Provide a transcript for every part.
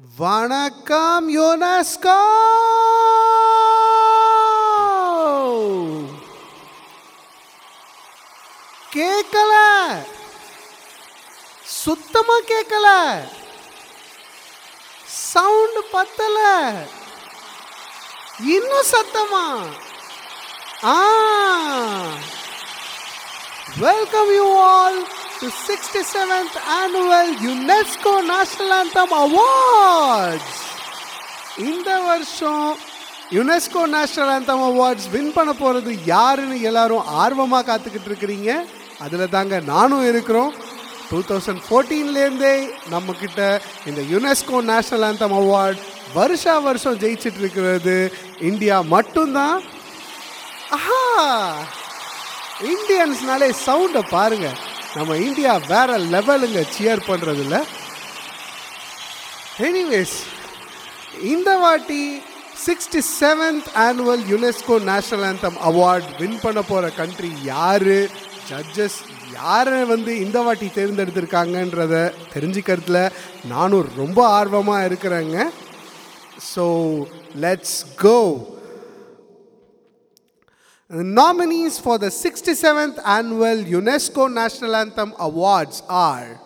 வணக்கம் யுனெஸ்கோ! கேட்கல சுத்தமா கேட்கல சவுண்ட் பத்தல. இன்னும் சத்தமா? ஆ. Welcome you all to 67th annual UNESCO National Anthem Awards. இந்த வருஷம் UNESCO national anthem awards win பண்ண போகிறது யாருன்னு எல்லாரும் ஆர்வமாக காத்துக்கிட்டு இருக்கிறீங்க. அதில் தாங்க நானும் இருக்கிறோம். டூ தௌசண்ட் ஃபோர்டீன்லேருந்தே நம்மக்கிட்ட இந்த யுனெஸ்கோ நேஷனல் ஆந்தம் அவார்ட் வருஷா வருஷம் ஜெயிச்சிட்டு இருக்கிறது. இந்தியா மட்டும்தான். ஆஹா! இந்தியன்ஸ்னாலே சவுண்டை பாருங்கள் நம்ம இந்தியா வேற லெவலுங்க சியர் பண்ணுறதில்ல எனிவேஸ் இந்த வாட்டி sixty seventh annual UNESCO national anthem award win பண்ண போகிற கண்ட்ரி யார்? ஜட்ஜஸ் யாரை வந்து இந்த வாட்டி தேர்ந்தெடுத்திருக்காங்கன்றத தெரிஞ்சுக்கிறதுல நானும் ரொம்ப ஆர்வமாக இருக்கிறேங்க. So let's go The nominees for the 67th annual UNESCO National Anthem Awards are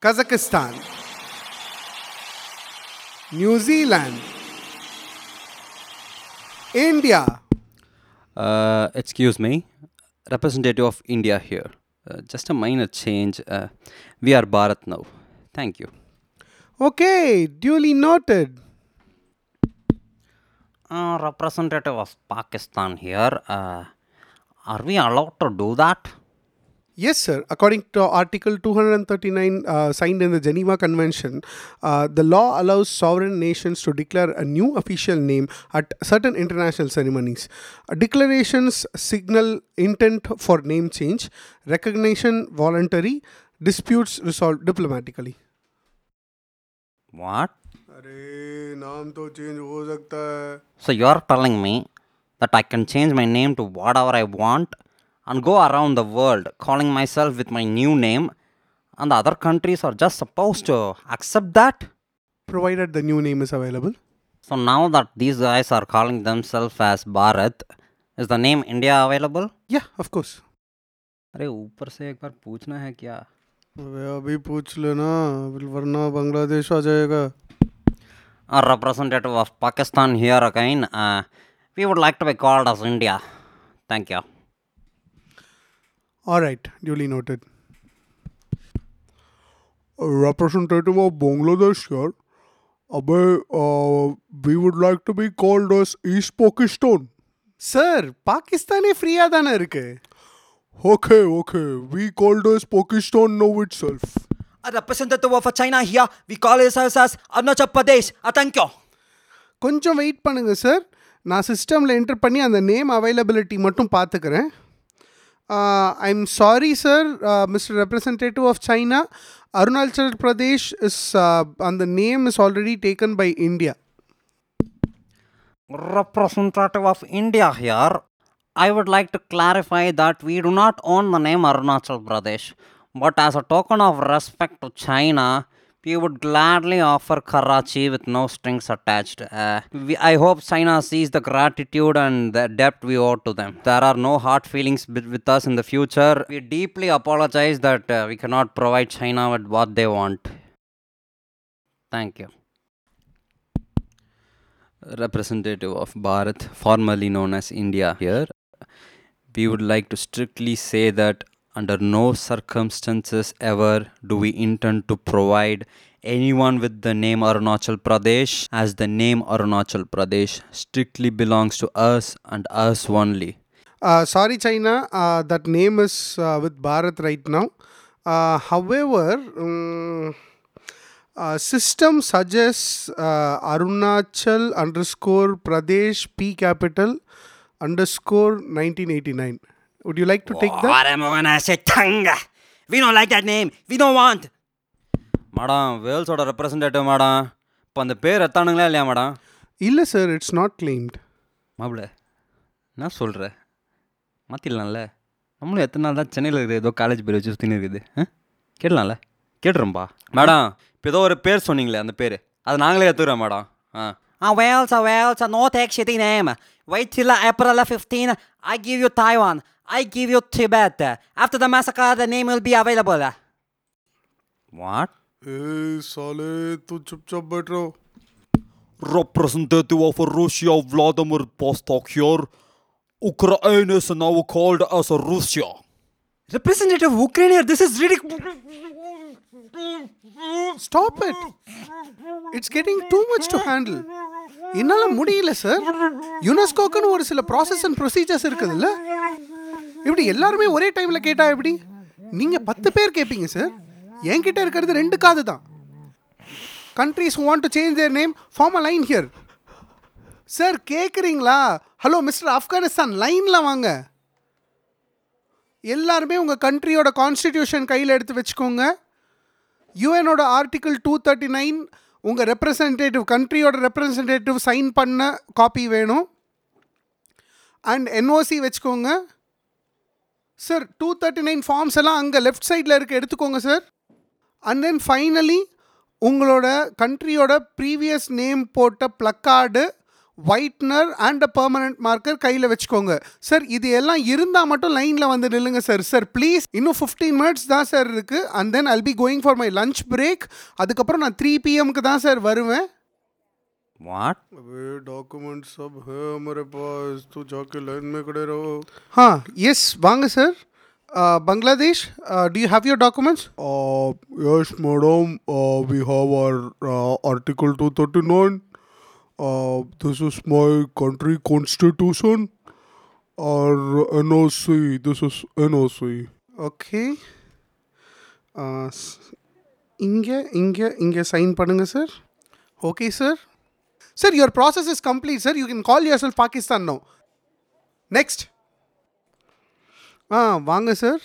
Kazakhstan, New Zealand, India, Uh, excuse me, representative of India here. Uh, just a minor change. Uh, we are Bharat now. Thank you. Okay, duly noted. Uh, representative of Pakistan here. Uh, are we allowed to do that? Yes, sir. According to Article 239 uh, signed in the Geneva Convention, uh, the law allows sovereign nations to declare a new official name at certain international ceremonies. Uh, declarations signal intent for name change, recognition voluntary, disputes resolved diplomatically. What? अरे नाम तो change हो सकता है। So you are telling me that I can change my name to whatever I want and go around the world calling myself with my new name and other countries are just suppose to accept that provided the new name is available so now that these guys are calling them as Bharat is the name India available या of course अरे ऊपर से एक बार पूछना है क्या? अभी पूछ लेना वरना बांग्लादेश आ जाएगा। representative of Pakistan here again. Uh, we would like to be called as India. Thank you. All right, duly noted. Representative of Bangladesh here. Abhay, uh, we would like to be called as East Pakistan. Sir, Pakistan is free. Okay, okay. We called as Pakistan now itself. A representative of China here. We call ourselves as Arunachal Pradesh. Uh, thank you. கொஞ்சம் wait பண்ணுங்க sir நான் சிஸ்டமில் enter பண்ணி அந்த name availability மட்டும் பார்த்துக்கிறேன் I am sorry sir mister representative of China Arunachal Pradesh is அந்த name is already taken by India Representative of India here. I would like to clarify that we do not own the name Arunachal Pradesh, but as a token of respect to China, we would gladly offer Karachi with no strings attached. Uh, we, I hope China sees the gratitude and the debt we owe to them. There are no hard feelings with us in the future. We deeply apologize that uh, we cannot provide China with what they want. Thank you. representative of Bharat, formerly known as India here. We would like to strictly say that under no circumstances ever do we intend to provide anyone with the name Arunachal Pradesh, as the name Arunachal Pradesh strictly belongs to us and us only. Uh, sorry, China, uh, that name is uh, with Bharat right now. Uh, however, um, uh, system suggests uh, Arunachal underscore Pradesh P capital underscore 1989. Would you like to take that What am I gonna say? Tanga. We don't like that name. We don't want. Madam வேல்ஸோட representative madam இப்போ அந்த பேர் எத்தானுங்களா இல்லையா madam இல்லை sir it's not claimed மாப்பிள்ள என்ன சொல்கிற மாற்றிடலாம்ல நம்மளும் எத்தனை நாள் தான் சென்னையில் இருக்குது ஏதோ காலேஜ் பேர் வச்சு சுற்றின்னு இருக்குது ஆ கேட்கலாம்ல கேட்டுரும்பா மேடம் இப்போ ஏதோ ஒரு பேர் சொன்னீங்களே அந்த பேர் அது நாங்களே எடுத்துக்கிறோம் மேடம் ஆ Ah, so well, so no take shitty name. Wait till April 15. I give you Taiwan. I give you Tibet. After the massacre, the name will be available. What Hey, साले तू चुपचाप बैठ रहो Representative of Russia Vladimir Vostok here. Ukraine is now called as Russia. Representative of Ukraine here, this is ridiculous. Stop it it's getting too much to handle என்னால் முடியல sir யுனெஸ்கோக்குன்னு ஒரு சில process and procedures இருக்குதுல்ல இப்படி எல்லாருமே ஒரே டைமில் கேட்டால் எப்படி? நீங்கள் பத்து பேர் கேட்பீங்க சார் என்கிட்ட இருக்கிறது ரெண்டு காது தான். Countries want to change their name form a line here sir கேட்குறீங்களா ஹலோ மிஸ்டர் ஆப்கானிஸ்தான் லைனில் வாங்க. எல்லாருமே உங்கள் கண்ட்ரியோட கான்ஸ்டிடியூஷன் கையில் எடுத்து வச்சுக்கோங்க. யூஎனோட ஆர்டிக்கிள் டூ தேர்ட்டி நைன் உங்கள் ரெப்ரசன்டேட்டிவ் கண்ட்ரியோட ரெப்ரசன்டேட்டிவ் சைன் பண்ண காப்பி வேணும். அண்ட் என்ஓசி வச்சுக்கோங்க. Sir two thirty nine forms எல்லாம் அங்கே லெஃப்ட் சைடில் இருக்க. எடுத்துக்கோங்க சார் அண்ட் தென் ஃபைனலி உங்களோட கண்ட்ரியோட ப்ரீவியஸ் நேம் போட்ட placard whitener and a permanent marker கையில் வச்சுக்கோங்க. சார் இது எல்லாம் இருந்தால் மட்டும் லைனில் வந்து நில்லுங்க சார் சார் ப்ளீஸ் இன்னும் ஃபிஃப்டீன் மினிட்ஸ் தான் சார் இருக்குது and then I'll be going for my lunch break அதுக்கப்புறம் நான் த்ரீ பிஎம்க்கு தான் சார் வருவேன். வாட் अबे डॉक्यूमेंट सब है हमारे पास तू जाके लाइन में खड़े रहो ஆ எஸ் வாங்க sir Bangladesh do you have your documents Uh, yes, madam. Uh, we have our uh, Article 239. Uh, this is my country constitution. Our NOC. This is NOC. Okay இங்கே இங்கே இங்கே சைன் பண்ணுங்கள் sir okay sir sir your process is complete sir you can call yourself Pakistan no next ஆ வாங்க sir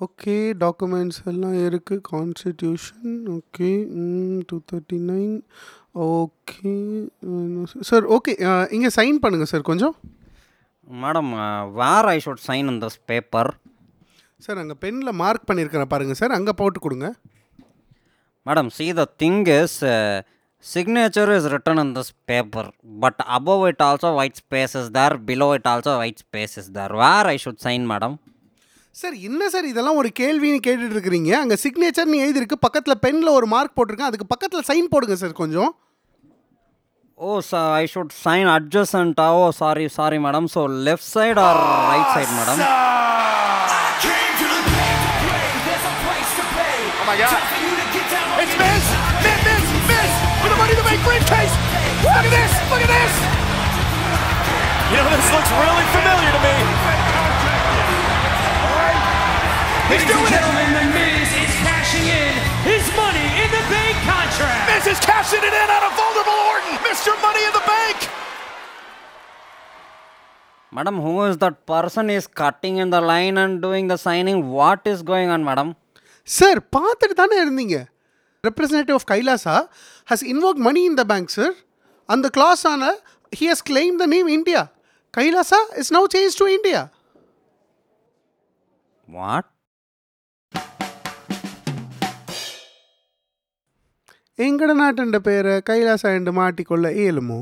okay documents எல்லாம் இருக்குது constitution okay two thirty nine okay sir okay இங்கே sign பண்ணுங்கள் sir கொஞ்சம். Madam, uh, where I should sign in this paper? Sir அங்கே pencil mark பண்ணியிருக்கிறேன் பாருங்கள் sir அங்கே போட்டு கொடுங்க. Madam, see the thing is, uh, signature is written in this paper, but above it also white space is there, below it also white space is there. Where I should sign, madam? Sir என்ன sir இதெல்லாம் ஒரு கேள்வின்னு கேட்டுட்டு இருக்கிறீங்க அங்கே சிக்னேச்சர்னு எழுதிருக்கு பக்கத்தில் பெனில் ஒரு mark போட்டிருக்கேன் அதுக்கு பக்கத்தில் சைன் போடுங்க சார் கொஞ்சம் Oh, sir, I should sign adjacent. Oh, sorry, sorry, madam. So left side or right side, madam? Oh my God. this looks really familiar to me. He's Ladies and doing it. gentlemen, The Miz is cashing in his money in the bank contract. Miz is cashing it in on a vulnerable Orton. Mr. Money in the Bank. Madam, who is that person is cutting in the line and doing the signing? What is going on, madam? Sir பார்த்துட்டு தானே இருந்தீங்க representative of Kailasa has invoke money in the bank sir அந்த class ஆன he has claim the name India Kailasa is now change to India What? எங்கட நாட்டுண்ட பேரை கைலாசா என்று மாட்டிக்கொள்ள இயலுமோ